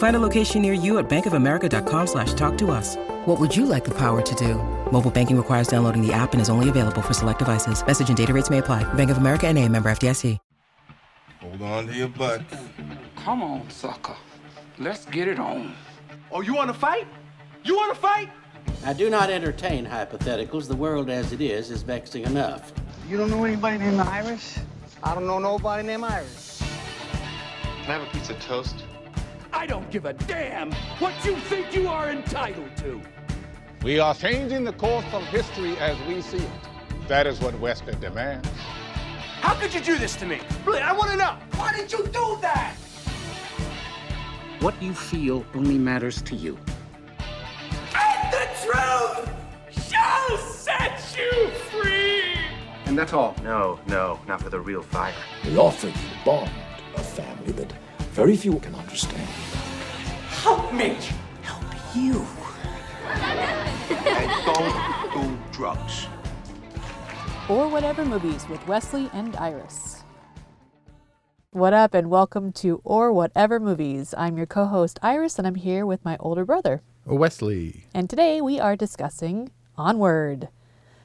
Find a location near you at bankofamerica.com slash talk to us. What would you like the power to do? Mobile banking requires downloading the app and is only available for select devices. Message and data rates may apply. Bank of America and a member FDIC. Hold on to your butt. Come on, sucker. Let's get it on. Oh, you want to fight? You want to fight? I do not entertain hypotheticals. The world as it is is vexing enough. You don't know anybody named Iris? I don't know nobody named Iris. Can I have a piece of toast? I don't give a damn what you think you are entitled to. We are changing the course of history as we see it. That is what Wesley demands. How could you do this to me? Really, I want to know. Why did you do that? What you feel only matters to you. And the truth shall set you free. And that's all. No, no, not for the real fire. We offer you a bond, a family that very few can understand. Help me. Help you. And don't do drugs. or whatever movies with Wesley and Iris. What up, and welcome to Or Whatever Movies. I'm your co host Iris, and I'm here with my older brother. Wesley. And today we are discussing Onward.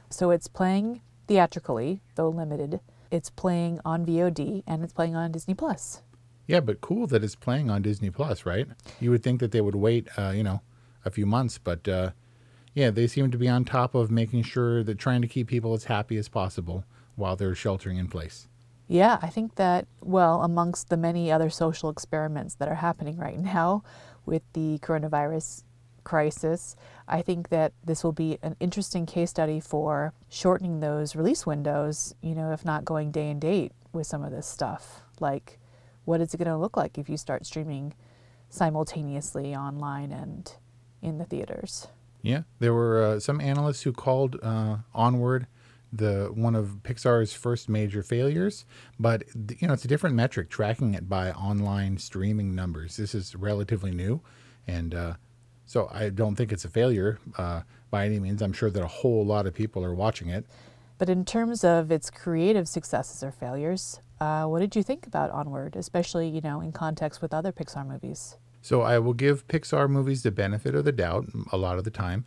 So it's playing theatrically, though limited. It's playing on VOD and it's playing on Disney Plus. Yeah, but cool that it's playing on Disney Plus, right? You would think that they would wait, uh, you know, a few months, but uh, yeah, they seem to be on top of making sure that trying to keep people as happy as possible while they're sheltering in place. Yeah, I think that, well, amongst the many other social experiments that are happening right now with the coronavirus crisis, I think that this will be an interesting case study for shortening those release windows, you know, if not going day and date with some of this stuff. Like, what is it going to look like if you start streaming simultaneously online and in the theaters? Yeah, there were uh, some analysts who called uh, Onward the one of Pixar's first major failures, but you know it's a different metric tracking it by online streaming numbers. This is relatively new, and uh, so I don't think it's a failure uh, by any means. I'm sure that a whole lot of people are watching it. But in terms of its creative successes or failures, uh, what did you think about Onward, especially, you know, in context with other Pixar movies? So I will give Pixar movies the benefit of the doubt a lot of the time.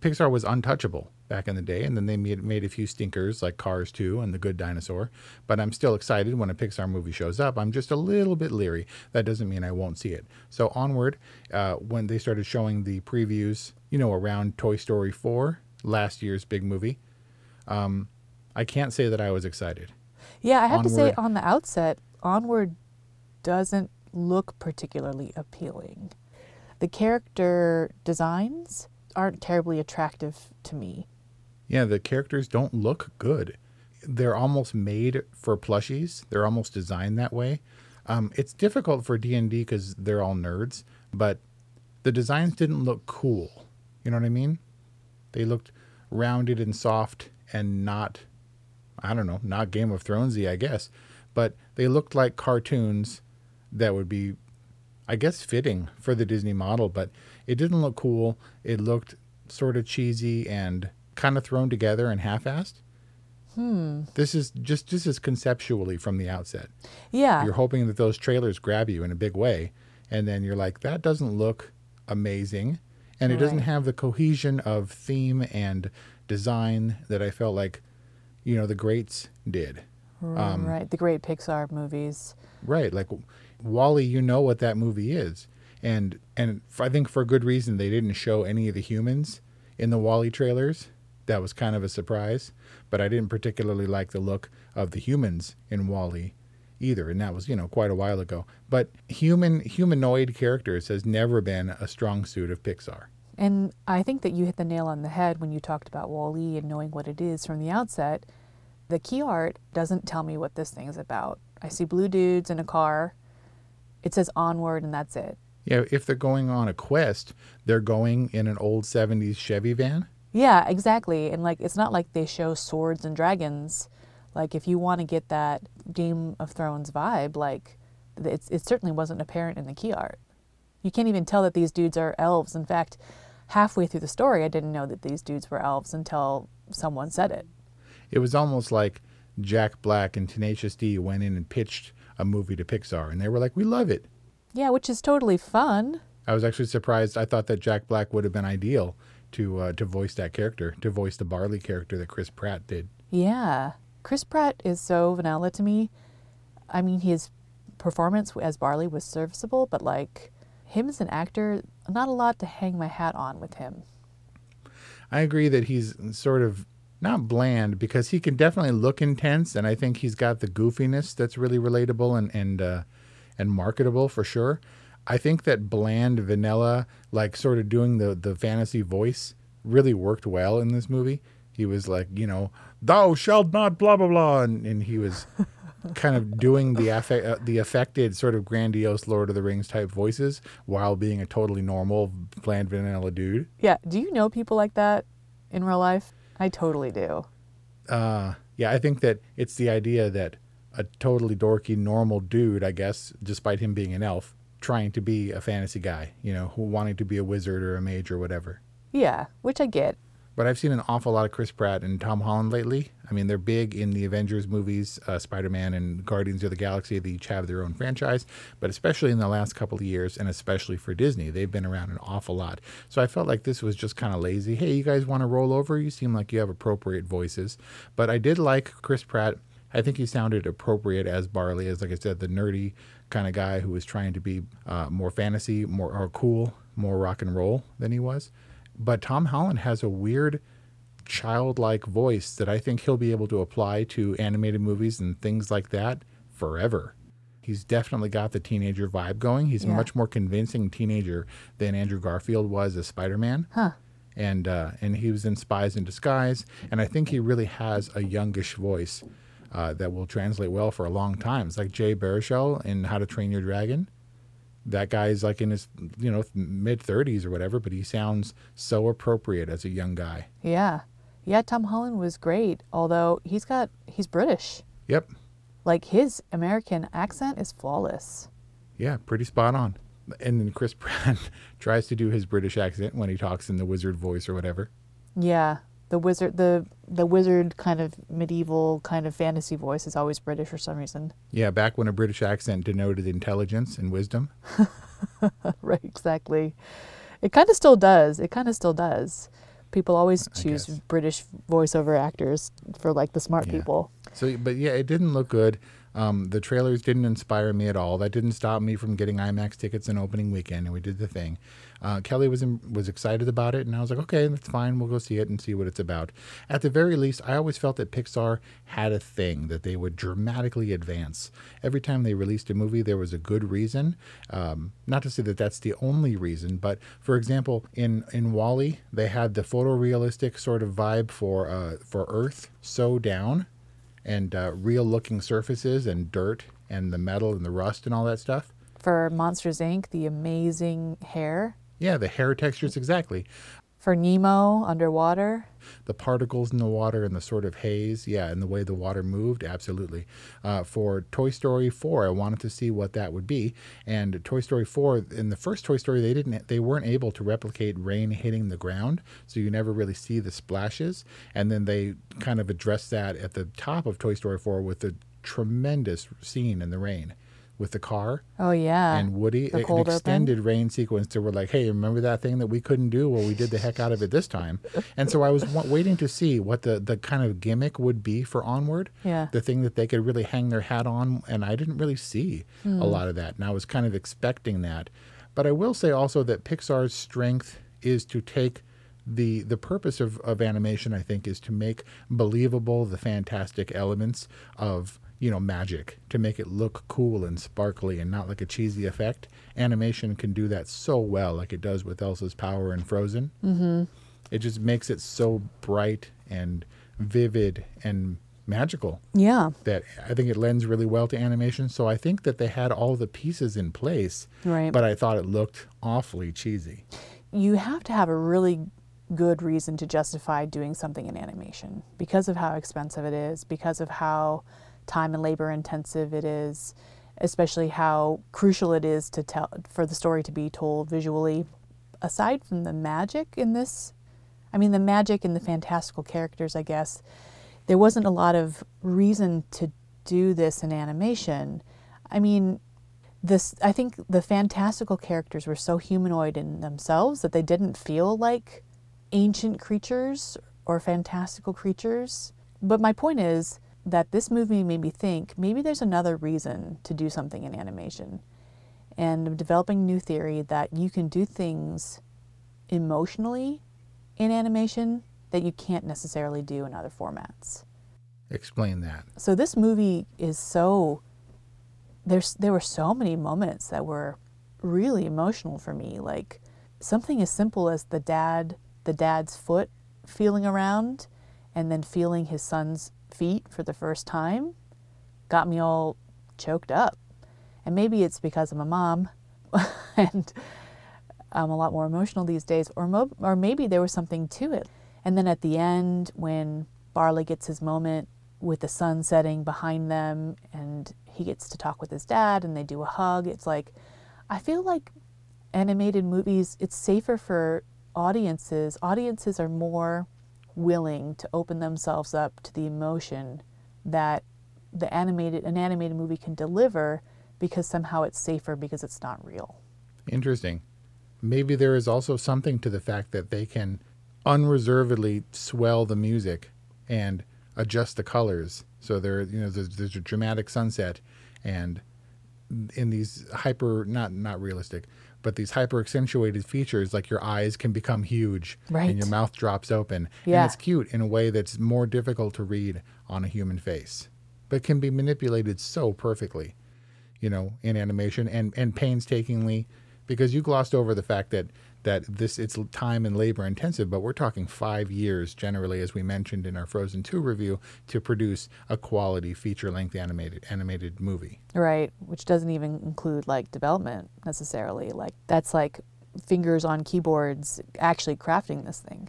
Pixar was untouchable back in the day, and then they made, made a few stinkers like Cars 2 and The Good Dinosaur. But I'm still excited when a Pixar movie shows up. I'm just a little bit leery. That doesn't mean I won't see it. So, onward, uh, when they started showing the previews, you know, around Toy Story 4, last year's big movie, um, I can't say that I was excited. Yeah, I have to say on the outset, Onward doesn't look particularly appealing. The character designs aren't terribly attractive to me. Yeah, the characters don't look good. They're almost made for plushies. They're almost designed that way. Um, it's difficult for D and D because they're all nerds, but the designs didn't look cool. You know what I mean? They looked rounded and soft and not, I don't know, not Game of Thronesy, I guess, but they looked like cartoons that would be, I guess, fitting for the Disney model. But it didn't look cool. It looked sort of cheesy and kind of thrown together and half-assed. Hmm. This is just this is conceptually from the outset. Yeah. You're hoping that those trailers grab you in a big way, and then you're like, that doesn't look amazing, and it doesn't have the cohesion of theme and design that I felt like, you know, the greats did. Um, right. The great Pixar movies. Right, like WALL-E, you know what that movie is, and and f- I think for good reason they didn't show any of the humans in the WALL-E trailers. that was kind of a surprise. But I didn't particularly like the look of the humans in WALL-E either, and that was you know quite a while ago. But human humanoid characters has never been a strong suit of Pixar. And I think that you hit the nail on the head when you talked about Wall-E and knowing what it is from the outset. The key art doesn't tell me what this thing is about. I see blue dudes in a car. It says onward and that's it. Yeah, if they're going on a quest, they're going in an old 70s Chevy van. Yeah, exactly. And like it's not like they show swords and dragons. Like if you want to get that Game of Thrones vibe, like it's, it certainly wasn't apparent in the key art. You can't even tell that these dudes are elves. In fact, halfway through the story, I didn't know that these dudes were elves until someone said it. It was almost like Jack Black and Tenacious D went in and pitched a movie to Pixar, and they were like, "We love it." Yeah, which is totally fun. I was actually surprised. I thought that Jack Black would have been ideal to uh, to voice that character, to voice the Barley character that Chris Pratt did. Yeah, Chris Pratt is so vanilla to me. I mean, his performance as Barley was serviceable, but like him as an actor, not a lot to hang my hat on with him. I agree that he's sort of not bland because he can definitely look intense, and I think he's got the goofiness that's really relatable and and uh, and marketable for sure. I think that bland vanilla, like sort of doing the the fantasy voice, really worked well in this movie. He was like, you know, thou shalt not blah blah blah, and, and he was kind of doing the uh, the affected sort of grandiose Lord of the Rings type voices while being a totally normal bland vanilla dude. Yeah. Do you know people like that in real life? I totally do. Uh, yeah, I think that it's the idea that a totally dorky normal dude, I guess, despite him being an elf, trying to be a fantasy guy, you know, who wanting to be a wizard or a mage or whatever. Yeah, which I get. But I've seen an awful lot of Chris Pratt and Tom Holland lately. I mean, they're big in the Avengers movies, uh, Spider Man and Guardians of the Galaxy. They each have their own franchise, but especially in the last couple of years, and especially for Disney, they've been around an awful lot. So I felt like this was just kind of lazy. Hey, you guys want to roll over? You seem like you have appropriate voices. But I did like Chris Pratt. I think he sounded appropriate as Barley, as like I said, the nerdy kind of guy who was trying to be uh, more fantasy, more or cool, more rock and roll than he was. But Tom Holland has a weird childlike voice that I think he'll be able to apply to animated movies and things like that forever. He's definitely got the teenager vibe going. He's a Yeah. much more convincing teenager than Andrew Garfield was as Spider-Man. Huh. And uh, and he was in Spies in Disguise, and I think he really has a youngish voice uh, that will translate well for a long time. It's like Jay Baruchel in How to Train Your Dragon that guy's like in his you know mid 30s or whatever but he sounds so appropriate as a young guy Yeah. Yeah, Tom Holland was great, although he's got he's British. yep Like his American accent is flawless. yeah pretty spot on and then chris pratt tries to do his british accent when he talks in the wizard voice or whatever Yeah. The wizard the the wizard kind of medieval kind of fantasy voice is always British for some reason. yeah back when a british accent denoted intelligence and wisdom right, exactly. It kind of still does. It kind of still does. People always choose. British voiceover actors for like the smart Yeah. people. So, but yeah, it didn't look good. Um, the trailers didn't inspire me at all. That didn't stop me from getting IMAX tickets in opening weekend, and we did the thing. Uh, Kelly was in, was excited about it, and I was like, okay, that's fine. We'll go see it and see what it's about. At the very least, I always felt that Pixar had a thing that they would dramatically advance. Every time they released a movie, there was a good reason. Um, not to say that that's the only reason, but for example, in in WALL-E, they had the photorealistic sort of vibe for uh, for Earth so down and uh, real looking surfaces and dirt and the metal and the rust and all that stuff. For Monsters Inc., the amazing hair. Yeah, the hair textures exactly. For Nemo underwater. The particles in the water and the sort of haze, yeah, and the way the water moved, absolutely. Uh, for Toy Story 4, I wanted to see what that would be, and Toy Story 4, in the first Toy Story, they didn't, they weren't able to replicate rain hitting the ground, so you never really see the splashes. And then they kind of addressed that at the top of Toy Story 4 with the tremendous scene in the rain with the car. Oh yeah. and Woody, The an cold open. extended rain sequence. They were like, "Hey, remember that thing that we couldn't do? Well, we did the heck out of it this time." And so I was wa- waiting to see what the the kind of gimmick would be for Onward. Yeah. the thing that they could really hang their hat on, and I didn't really see Hmm. a lot of that, and I was kind of expecting that. But I will say also that Pixar's strength is to take the the purpose of, of animation, I think, is to make believable the fantastic elements of you know magic to make it look cool and sparkly and not like a cheesy effect. Animation can do that so well, like it does with Elsa's power in Frozen. Mm-hmm. It just makes it so bright and vivid and magical. Yeah. That I think it lends really well to animation. So I think that they had all the pieces in place. Right. But I thought it looked awfully cheesy. You have to have a really good reason to justify doing something in animation because of how expensive it is, because of how time and labor intensive it is, especially how crucial it is to tell for the story to be told visually. Aside from the magic in this, I mean the magic and the fantastical characters, I guess, there wasn't a lot of reason to do this in animation. I mean, this I think the fantastical characters were so humanoid in themselves that they didn't feel like ancient creatures or fantastical creatures. But my point is that this movie made me think maybe there's another reason to do something in animation. And I'm developing new theory that you can do things emotionally in animation that you can't necessarily do in other formats. Explain that. So this movie is so there's there were so many moments that were really emotional for me like something as simple as the dad the dad's foot feeling around and then feeling his son's feet for the first time got me all choked up. And maybe it's because I'm a mom and I'm a lot more emotional these days, or, mo- or maybe there was something to it. And then at the end, when Barley gets his moment with the sun setting behind them and he gets to talk with his dad and they do a hug, it's like, I feel like animated movies, it's safer for audiences. Audiences are more willing to open themselves up to the emotion that the animated an animated movie can deliver because somehow it's safer because it's not real. Interesting. Maybe there is also something to the fact that they can unreservedly swell the music and adjust the colors. So there, you know, there's, there's a dramatic sunset, and in these hyper, not not realistic, but these hyper accentuated features, like your eyes can become huge Right. and your mouth drops open, Yeah. and it's cute in a way that's more difficult to read on a human face, but can be manipulated so perfectly, you know, in animation and and painstakingly, because you glossed over the fact that that this it's time and labor intensive, but we're talking five years generally, as we mentioned in our Frozen Two review, to produce a quality feature length animated animated movie. Right, which doesn't even include like development necessarily. Like that's like fingers on keyboards actually crafting this thing.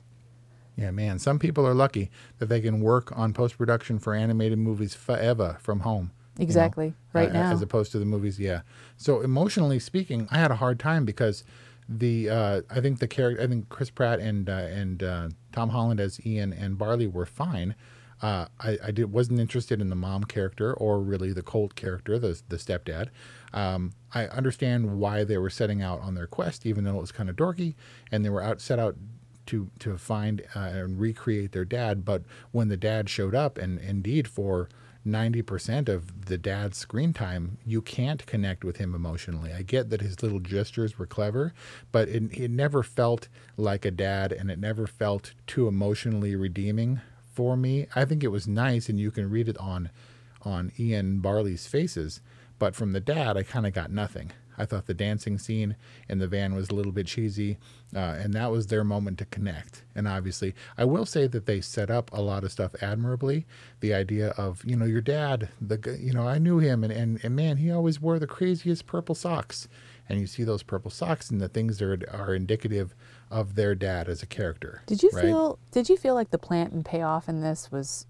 Yeah, man. Some people are lucky that they can work on post production for animated movies forever from home. you know, Exactly, right uh, now. As opposed to the movies, yeah. So emotionally speaking, I had a hard time because the uh, I think the character I think Chris Pratt and uh, and uh, Tom Holland as Ian and Barley were fine. Uh, I, I did, wasn't interested in the mom character or really the Colt character, the the stepdad. Um, I understand why they were setting out on their quest, even though it was kind of dorky, and they were out set out to to find uh, and recreate their dad. But when the dad showed up, and indeed for ninety percent of the dad's screen time, you can't connect with him emotionally. I get that his little gestures were clever, but it, it never felt like a dad, and it never felt too emotionally redeeming for me. I think it was nice, and you can read it on on Ian Barley's faces. But from the dad, I kind of got nothing. I thought the dancing scene in the van was a little bit cheesy, uh, and that was their moment to connect. And obviously, I will say that they set up a lot of stuff admirably. The idea of you know your dad, the you know I knew him, and and, and man, he always wore the craziest purple socks. And you see those purple socks, and the things that are, are indicative of their dad as a character. Did you right? feel did you feel like the plant and payoff in this was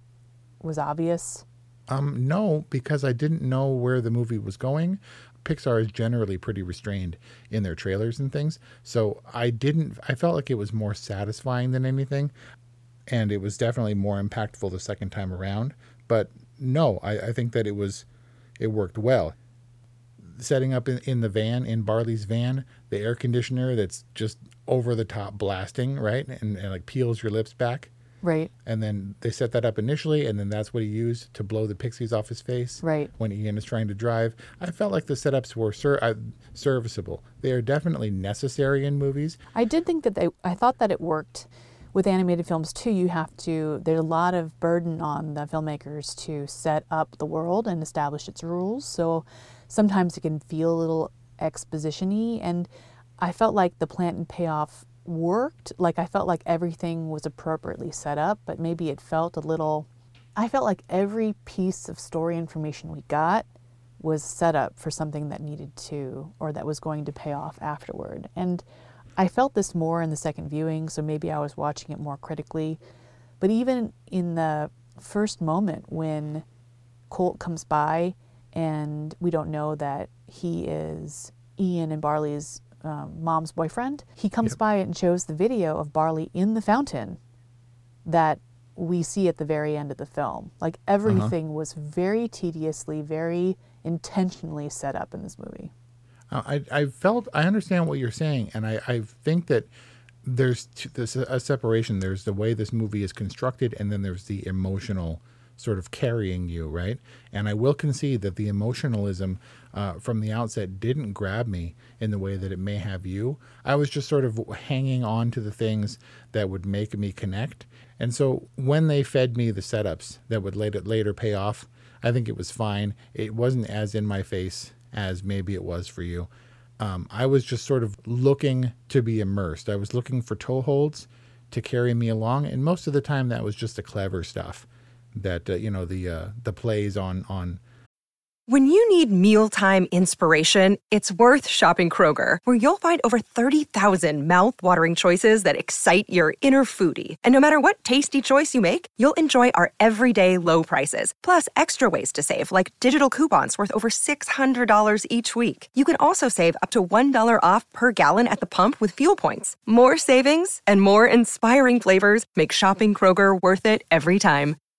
was obvious? Um, no, because I didn't know where the movie was going. Pixar is generally pretty restrained in their trailers and things, so I didn't. I felt like it was more satisfying than anything, and it was definitely more impactful the second time around. But no, I, I think that it was, it worked well. Setting up in, in the van, in Barley's van, the air conditioner that's just over the top blasting, right, and, and like peels your lips back Right. and then they set that up initially, and then that's what he used to blow the pixies off his face. Right. When Ian is trying to drive, I felt like the setups were ser- uh, serviceable. They are definitely necessary in movies. I did think that they I thought that it worked with animated films too, you have to. There's a lot of burden on the filmmakers to set up the world and establish its rules. So sometimes it can feel a little expositiony, and I felt like the plant and payoff worked. Like I felt like everything was appropriately set up, but maybe it felt a little. I felt like every piece of story information we got was set up for something that needed to or that was going to pay off afterward. And I felt this more in the second viewing, so maybe I was watching it more critically. But even in the first moment when Colt comes by and we don't know that he is Ian and Barley's um, mom's boyfriend, he comes Yep. by and shows the video of Barley in the fountain that we see at the very end of the film. Like everything was very tediously, very intentionally set up in this movie. Uh, I, I felt I understand what you're saying, and I, I think that there's t- this a separation. There's the way this movie is constructed, and then there's the emotional sort of carrying you, right? And I will concede that the emotionalism uh, from the outset didn't grab me in the way that it may have you. I was just sort of hanging on to the things that would make me connect. And so when they fed me the setups that would later later pay off, I think it was fine. It wasn't as in my face as maybe it was for you. Um, I was just sort of looking to be immersed. I was looking for toeholds to carry me along, and most of the time that was just the clever stuff that uh, you know the uh, the plays on on When you need mealtime inspiration, it's worth shopping Kroger, where you'll find over 30,000 mouthwatering choices that excite your inner foodie. And no matter what tasty choice you make, you'll enjoy our everyday low prices, plus extra ways to save, like digital coupons worth over $600 each week. You can also save up to $1 off per gallon at the pump with fuel points. More savings and more inspiring flavors make shopping Kroger worth it every time.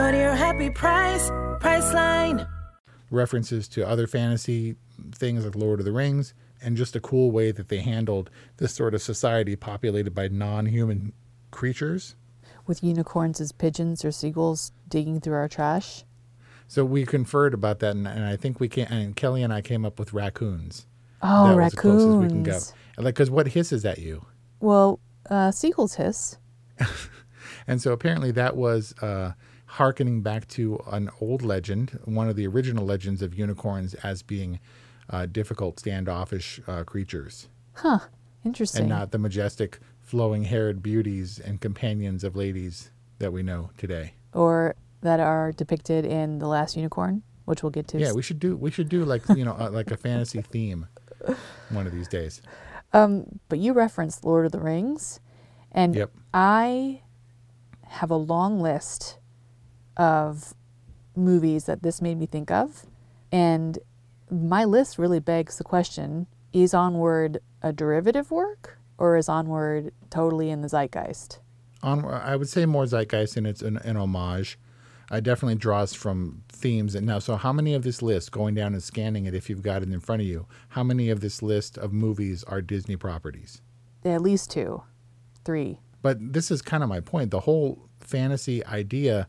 Go to your happy price, Priceline. references to other fantasy things like Lord of the Rings, and just a cool way that they handled this sort of society populated by non-human creatures. With unicorns as pigeons or seagulls digging through our trash. So we conferred about that, and, and I think we can. And Kelly and I came up with raccoons. Oh, That was the closest we can go. Like, because what hisses at you? Well, uh, seagulls hiss. And so apparently that was uh, harkening back to an old legend, one of the original legends of unicorns as being uh, difficult, standoffish uh, creatures, Huh. Interesting. and not the majestic, flowing-haired beauties and companions of ladies that we know today. or that are depicted in The Last Unicorn, which we'll get to. Yeah, we should do we should do like you know uh, like a fantasy theme one of these days. Um, but you referenced Lord of the Rings, and Yep. I have a long list of movies that this made me think of, and my list really begs the question: Is Onward a derivative work, or is Onward totally in the zeitgeist? On I would say more zeitgeist, and it's an, an homage. I definitely draws from themes. And now, so how many of this list, going down and scanning it, if you've got it in front of you, how many of this list of movies are Disney properties? At least two, three. But this is kind of my point. The whole fantasy idea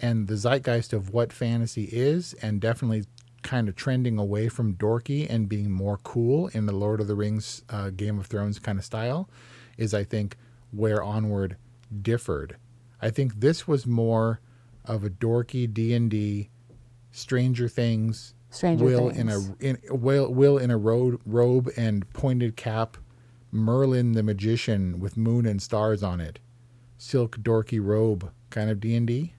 and the zeitgeist of what fantasy is, and definitely kind of trending away from dorky and being more cool in the Lord of the Rings, uh, Game of Thrones kind of style, is I think where Onward differed. I think this was more of a dorky D and D, Stranger Things, Stranger Will Things. in a in, Will Will in a robe, robe and pointed cap, Merlin the magician with moon and stars on it, silk dorky robe kind of D and D.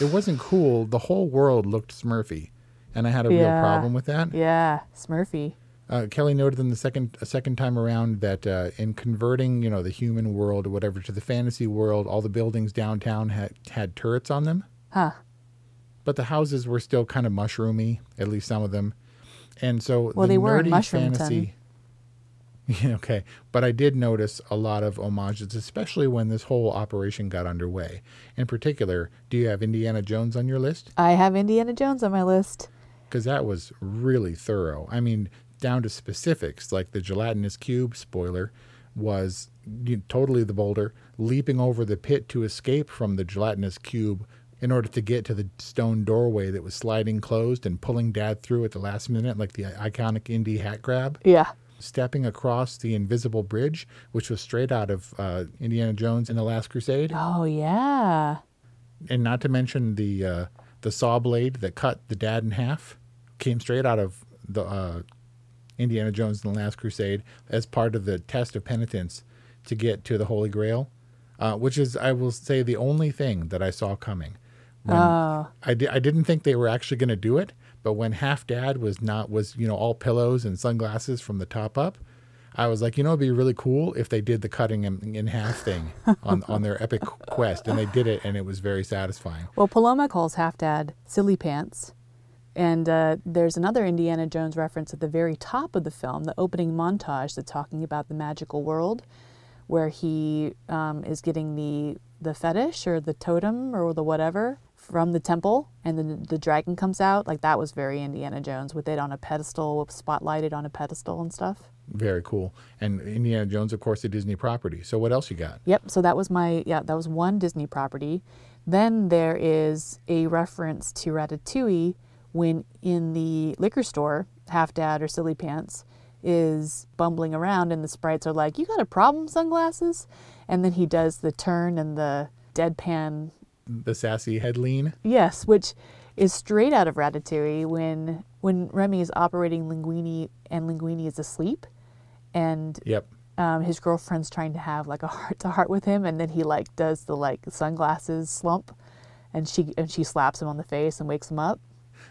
It wasn't cool. The whole world looked Smurfy, and I had a real problem with that. Yeah, Smurfy. Uh, Kelly noted in the second a second time around that uh, in converting, you know, the human world or whatever to the fantasy world, all the buildings downtown had had turrets on them, Huh. but the houses were still kind of mushroomy, at least some of them. And so Well, the they were in nerdy Mushroomton. okay, but I did notice a lot of homages, especially when this whole operation got underway. In particular, do you have Indiana Jones on your list? I have Indiana Jones on my list. Because that was really thorough. I mean, down to specifics, like the gelatinous cube, spoiler, was totally the boulder, leaping over the pit to escape from the gelatinous cube in order to get to the stone doorway that was sliding closed and pulling dad through at the last minute, like the iconic Indy hat grab. Yeah. Stepping across the invisible bridge, which was straight out of uh, Indiana Jones and the Last Crusade. Oh yeah. And not to mention the uh, the saw blade that cut the dad in half came straight out of the uh, Indiana Jones and the Last Crusade as part of the test of penitence to get to the Holy Grail, uh, which is, I will say, the only thing that I saw coming. When Oh. I, di- I didn't think they were actually going to do it, but when Half Dad was not was you know all pillows and sunglasses from the top up, I was like, you know, it'd be really cool if they did the cutting in, in half thing on on their epic quest, and they did it, and it was very satisfying. Well, Paloma calls Half Dad Silly Pants. And uh, there's another Indiana Jones reference at the very top of the film, the opening montage that's talking about the magical world, where he um, is getting the, the fetish or the totem or the whatever from the temple, and then the dragon comes out. Like that was very Indiana Jones with it on a pedestal, spotlighted on a pedestal and stuff. Very cool. And Indiana Jones, of course, a Disney property. So what else you got? Yep. So that was my yeah. That was one Disney property. Then there is a reference to Ratatouille when in the liquor store, Half Dad or Silly Pants is bumbling around, and the sprites are like, "You got a problem, sunglasses?" And then he does the turn and the deadpan. The sassy head lean. Yes, which is straight out of Ratatouille when when Remy is operating Linguini and Linguini is asleep, and Yep. um, his girlfriend's trying to have like a heart to heart with him, and then he like does the like sunglasses slump, and she and she slaps him on the face and wakes him up.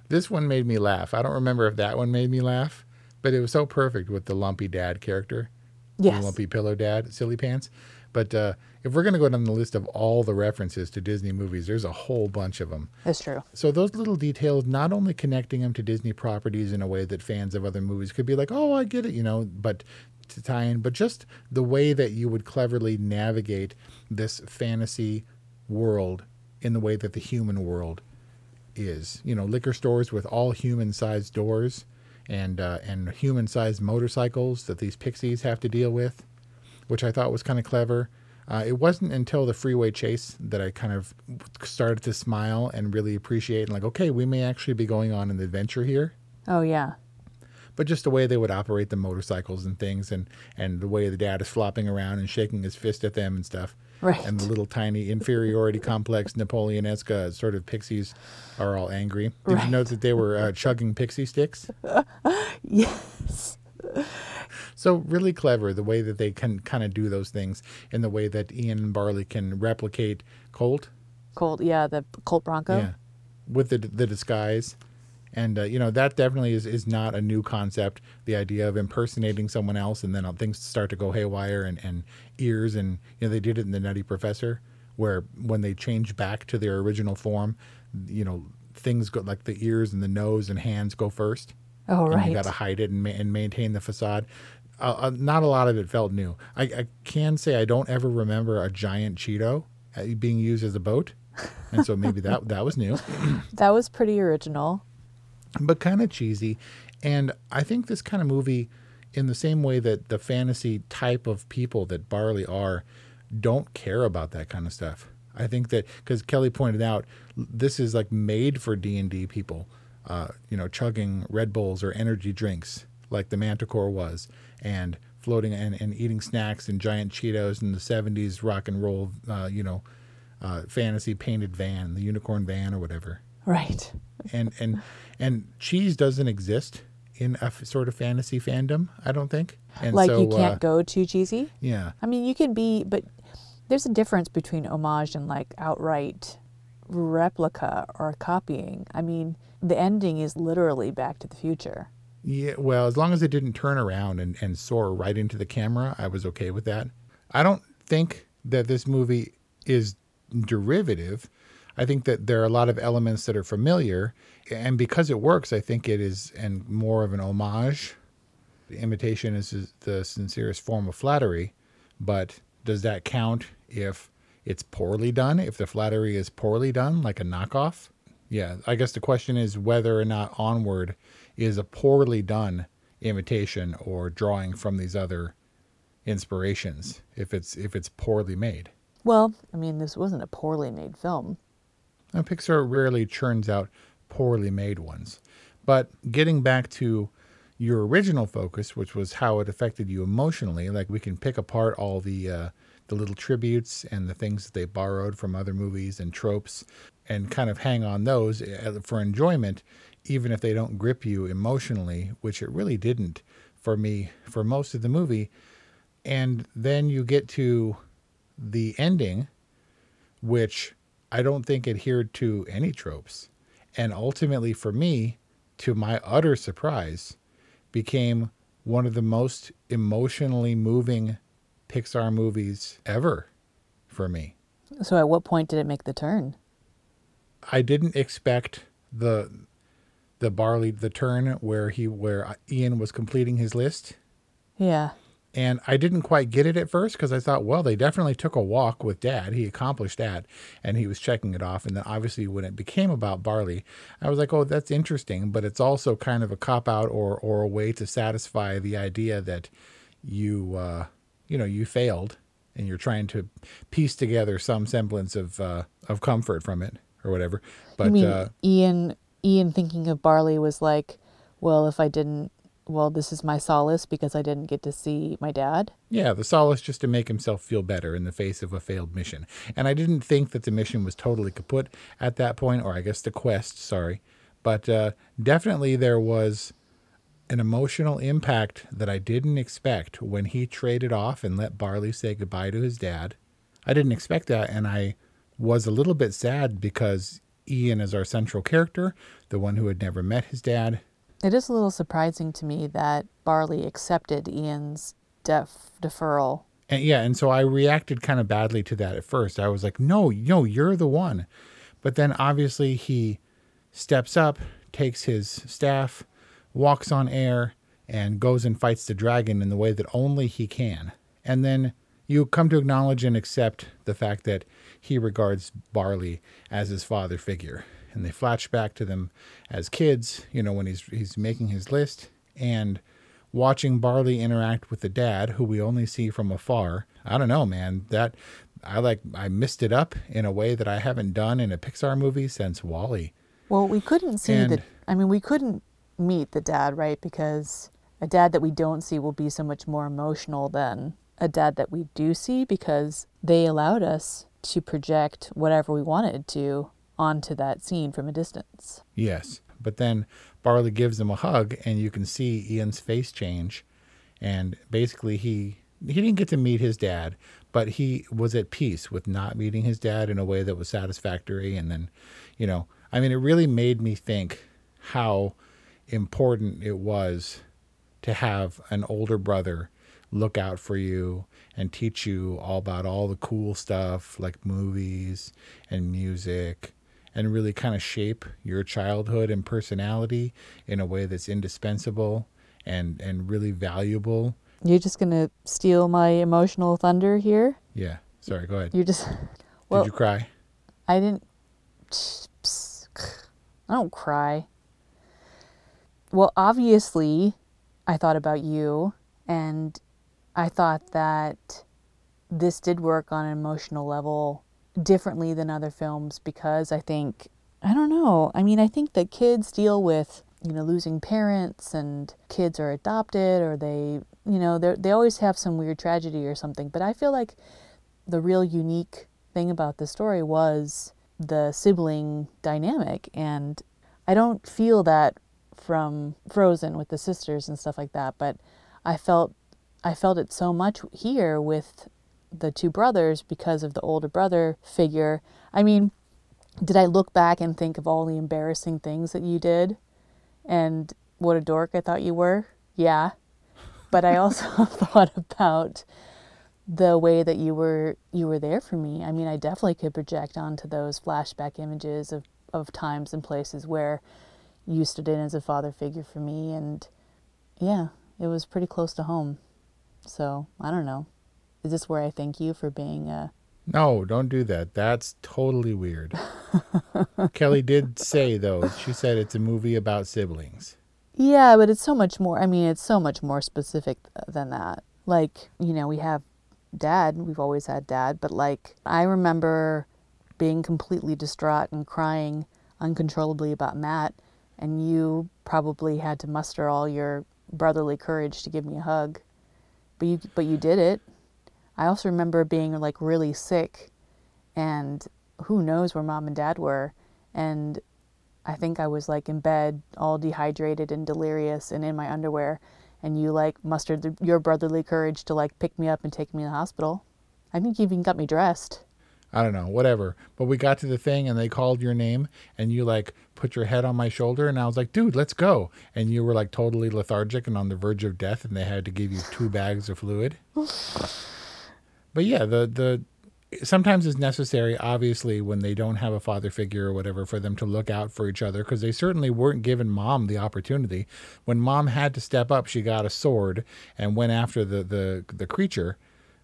This one made me laugh. I don't remember if that one made me laugh, but it was so perfect with the lumpy dad character. Yes. Lumpy pillow dad, silly pants. But uh, if we're going to go down the list of all the references to Disney movies, there's a whole bunch of them. That's true. So those little details, not only connecting them to Disney properties in a way that fans of other movies could be like, "Oh, I get it," you know, but to tie in, but just the way that you would cleverly navigate this fantasy world in the way that the human world is. You know, liquor stores with all human-sized doors and uh, and human-sized motorcycles that these pixies have to deal with, which I thought was kind of clever. Uh, it wasn't until the freeway chase that I kind of started to smile and really appreciate and like, okay, we may actually be going on an adventure here. Oh yeah. But just the way they would operate the motorcycles and things, and and the way the dad is flopping around and shaking his fist at them and stuff. Right. And the little tiny inferiority complex Napoleonesque uh, sort of pixies are all angry. Did Right. you note that they were uh, chugging pixie sticks? yes. So really clever the way that they can kind of do those things in the way that Ian and Barley can replicate Colt. Colt. Yeah, the Colt Bronco. Yeah, with the the disguise, and uh, you know that definitely is is not a new concept. The idea of impersonating someone else and then things start to go haywire and and ears and you know they did it in the Nutty Professor where when they change back to their original form, you know things go like the ears and the nose and hands go first. Oh, right. you got to hide it and, ma- and maintain the facade. Uh, uh, not a lot of it felt new. I, I can say I don't ever remember a giant Cheeto uh, being used as a boat, and so maybe that that was new, That was pretty original. but kind of cheesy. And I think this kind of movie, in the same way that the fantasy type of people that Barley are, don't care about that kind of stuff. I think that because Kelly pointed out, this is like made for D and D people. Uh, you know, chugging Red Bulls or energy drinks like the Manticore was, and floating and, and eating snacks and giant Cheetos in the '70s rock and roll, uh, you know, uh, fantasy painted van, the unicorn van or whatever Right. and and and cheese doesn't exist in a f- sort of fantasy fandom. I don't think. And like so, you can't uh, go too cheesy. Yeah, I mean, you can be, but there's a difference between homage and like outright replica or copying. I mean, the ending is literally Back to the Future. yeah. Well, as long as it didn't turn around and and soar right into the camera, I was okay with that. I don't think that this movie is derivative. I think that there are a lot of elements that are familiar, and because it works, I think it is and more of an homage imitation is the sincerest form of flattery, but does that count if it's poorly done? If the flattery is poorly done, like a knockoff? Yeah, I guess the question is whether or not Onward is a poorly done imitation or drawing from these other inspirations if it's if it's poorly made. Well, I mean, this wasn't a poorly made film. Now, Pixar rarely churns out poorly made ones. But getting back to your original focus, which was how it affected you emotionally, like we can pick apart all the uh, the little tributes and the things that they borrowed from other movies and tropes, and kind of hang on those uh, for enjoyment, even if they don't grip you emotionally, which it really didn't for me for most of the movie. And then you get to the ending, which I don't think adhered to any tropes. And ultimately, for me, to my utter surprise, became one of the most emotionally moving Pixar movies ever for me. So, at what point did it make the turn? I didn't expect the the barley the turn where he where Ian was completing his list. Yeah. And I didn't quite get it at first because I thought, well, they definitely took a walk with dad. He accomplished that and he was checking it off. And then obviously, when it became about barley, I was like, oh, that's interesting. But it's also kind of a cop out or, or a way to satisfy the idea that you, uh, you know, you failed and you're trying to piece together some semblance of, uh, of comfort from it or whatever. But mean uh, Ian, Ian thinking of barley was like, well, if I didn't well, this is my solace because I didn't get to see my dad. Yeah, the solace just to make himself feel better in the face of a failed mission. And I didn't think that the mission was totally kaput at that point, or I guess the quest, sorry. But uh, definitely there was an emotional impact that I didn't expect when he traded off and let Barley say goodbye to his dad. I didn't expect that, and I was a little bit sad because Ian is our central character, the one who had never met his dad, it is a little surprising to me that Barley accepted Ian's def- deferral. And yeah, and so I reacted kind of badly to that at first. I was like, "No, no, you're the one." But then obviously he steps up, takes his staff, walks on air, and goes and fights the dragon in the way that only he can. And then you come to acknowledge and accept the fact that he regards Barley as his father figure and they flash back to them as kids, you know, when he's he's making his list and watching Barley interact with the dad who we only see from afar. I don't know, man. That I like I missed it up in a way that I haven't done in a Pixar movie since WALL-E. Well, we couldn't see and, the I mean, we couldn't meet the dad, right? Because a dad that we don't see will be so much more emotional than a dad that we do see because they allowed us to project whatever we wanted to onto that scene from a distance. Yes. But then Barley gives him a hug and you can see Ian's face change and basically he he didn't get to meet his dad, but he was at peace with not meeting his dad in a way that was satisfactory and then, you know, I mean it really made me think how important it was to have an older brother look out for you and teach you all about all the cool stuff like movies and music and really kind of shape your childhood and personality in a way that's indispensable and and really valuable. You're just gonna steal my emotional thunder here. Yeah. Sorry. Go ahead. You just. Well, Did you cry? I didn't. I don't cry. Well, obviously, I thought about you, and I thought that this did work on an emotional level differently than other films because I think, I don't know, I mean, I think that kids deal with, you know, losing parents and kids are adopted or they, you know, they always have some weird tragedy or something. But I feel like the real unique thing about the story was the sibling dynamic. And I don't feel that from Frozen with the sisters and stuff like that, but I felt I felt it so much here with the two brothers because of the older brother figure. I mean, did I look back and think of all the embarrassing things that you did and what a dork I thought you were? Yeah. But I also thought about the way that you were you were there for me. I mean, I definitely could project onto those flashback images of, of times and places where you stood in as a father figure for me and yeah, it was pretty close to home. So I don't know. Is this where I thank you for being a No, don't do that. That's totally weird. Kelly did say though, she said it's a movie about siblings. Yeah, but it's so much more. I mean, it's so much more specific uh, than that. Like, you know, we have dad, we've always had dad, but like, I remember being completely distraught and crying uncontrollably about Matt, and you probably had to muster all your brotherly courage to give me a hug. But you but you did it. I also remember being like really sick and who knows where mom and dad were and I think I was like in bed, all dehydrated and delirious and in my underwear. And you like mustered the, your brotherly courage to like pick me up and take me to the hospital. I think you even got me dressed. I don't know, whatever. But we got to the thing and they called your name and you like put your head on my shoulder and I was like, dude, let's go. And you were like totally lethargic and on the verge of death and they had to give you two bags of fluid. but yeah, the the sometimes it's necessary, obviously, when they don't have a father figure or whatever, for them to look out for each other because they certainly weren't given mom the opportunity. When mom had to step up, she got a sword and went after the the, the creature,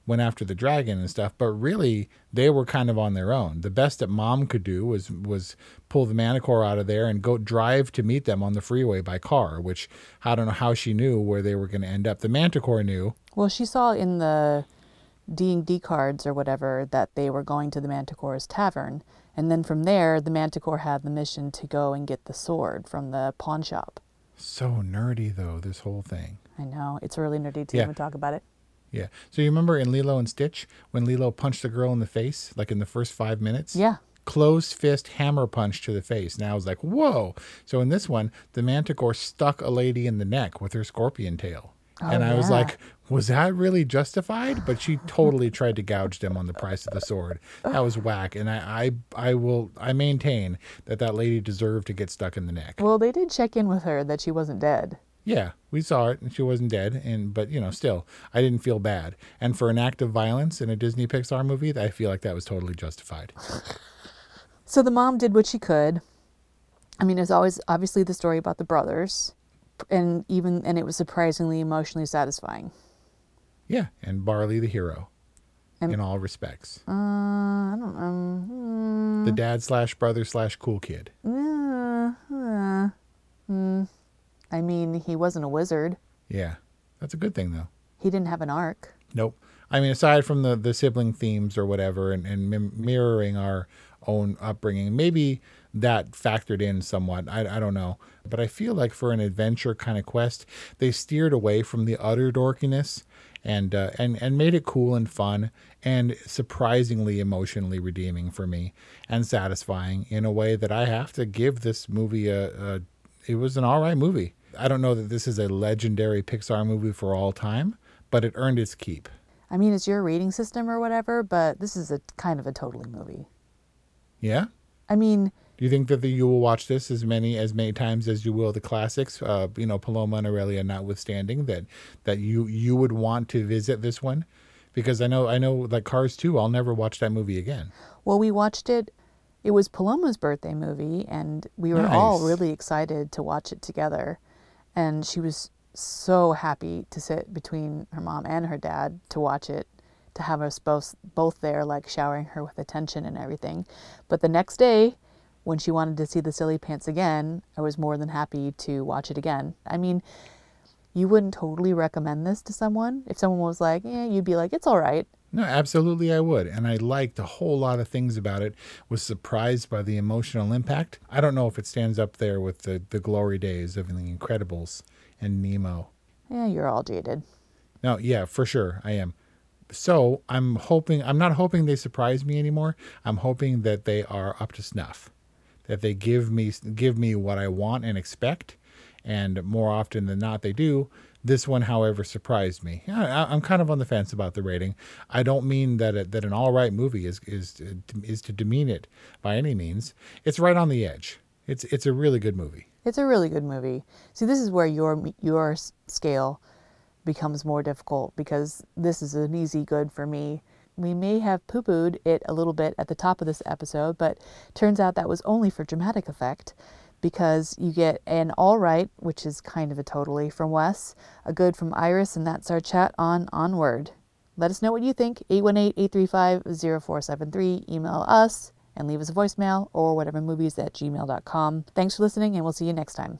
went after the dragon and stuff. But really, they were kind of on their own. The best that mom could do was was pull the manticore out of there and go drive to meet them on the freeway by car. Which I don't know how she knew where they were going to end up. The manticore knew. Well, she saw in the D&D cards or whatever that they were going to the Manticore's tavern. And then from there, the Manticore had the mission to go and get the sword from the pawn shop. So nerdy, though, this whole thing. I know. It's really nerdy to Yeah. even talk about it. Yeah. So you remember in Lilo and Stitch when Lilo punched the girl in the face, like in the first five minutes? Yeah. Closed fist hammer punch to the face. Now I was like, whoa. So in this one, the manticore stuck a lady in the neck with her scorpion tail. Oh, and I was like, was that really justified? But she totally tried to gouge them on the price of the sword. That was whack. And I, I, I will, I maintain that that lady deserved to get stuck in the neck. Well, they did check in with her that she wasn't dead. Yeah, we saw it, and she wasn't dead. And but you know, still, I didn't feel bad. And for an act of violence in a Disney Pixar movie, I feel like that was totally justified. So the mom did what she could. I mean, there's always obviously the story about the brothers, and even and it was surprisingly emotionally satisfying. Yeah, and Barley the hero, And- in all respects, Uh, I don't know. the dad slash brother slash cool kid. Uh, uh, mm. I mean, he wasn't a wizard. Yeah, that's a good thing though. He didn't have an arc. Nope. I mean, aside from the, the sibling themes or whatever, and, and mim- mirroring our own upbringing, maybe that factored in somewhat. I, I don't know. But I feel like for an adventure kind of quest, they steered away from the utter dorkiness and, uh, and, and made it cool and fun and surprisingly emotionally redeeming for me and satisfying in a way that I have to give this movie a, a it was an all right movie. I don't know that this is a legendary Pixar movie for all time, but it earned its keep. I mean, it's your rating system or whatever, but this is a kind of a totally movie. Yeah. I mean, Do you think that the, you will watch this as many as many times as you will the classics? Uh, you know, Paloma and Aurelia notwithstanding, that that you you would want to visit this one, because I know I know like Cars 2, I'll never watch that movie again. well, we watched it. It was Paloma's birthday movie, and we were all really excited to watch it together. And she was so happy to sit between her mom and her dad to watch it, to have us both both there, like showering her with attention and everything. But the next day, when she wanted to see the silly pants again, I was more than happy to watch it again. I mean, you wouldn't totally recommend this to someone if someone was like, "Yeah," you'd be like, "It's all right." No, absolutely I would. And I liked a whole lot of things about it. Was surprised by the emotional impact. I don't know if it stands up there with the, the glory days of The Incredibles and Nemo. Yeah, you're all dated. No, yeah, for sure. I am. So I'm hoping, I'm not hoping they surprise me anymore. I'm hoping that they are up to snuff, that they give me, give me what I want and expect. And more often than not, they do. This one, however, surprised me. I, I'm kind of on the fence about the rating. I don't mean that it, that an all right movie is is uh, is to demean it by any means. It's right on the edge. It's it's a really good movie. It's a really good movie. See, this is where your your scale becomes more difficult because this is an easy good for me. We may have poo pooed it a little bit at the top of this episode, but turns out that was only for dramatic effect because you get an all right, which is kind of a totally from Wes, a good from Iris, and that's our chat on Onward. Let us know what you think. 818-835-0473. Email us and leave us a voicemail or whatever movies at gmail.com. Thanks for listening, and we'll see you next time.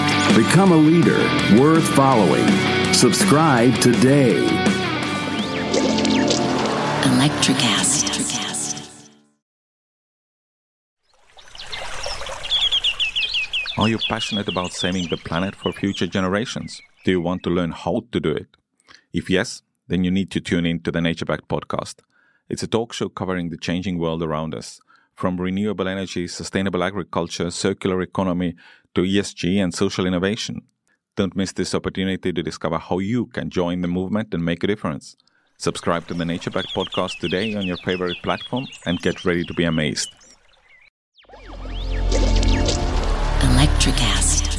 Become a leader worth following. Subscribe today. Electricast. Are you passionate about saving the planet for future generations? Do you want to learn how to do it? If yes, then you need to tune in to the Nature Backed podcast. It's a talk show covering the changing world around us, from renewable energy, sustainable agriculture, circular economy, to ESG and social innovation. Don't miss this opportunity to discover how you can join the movement and make a difference. Subscribe to the Nature Back podcast today on your favorite platform and get ready to be amazed. Electricast.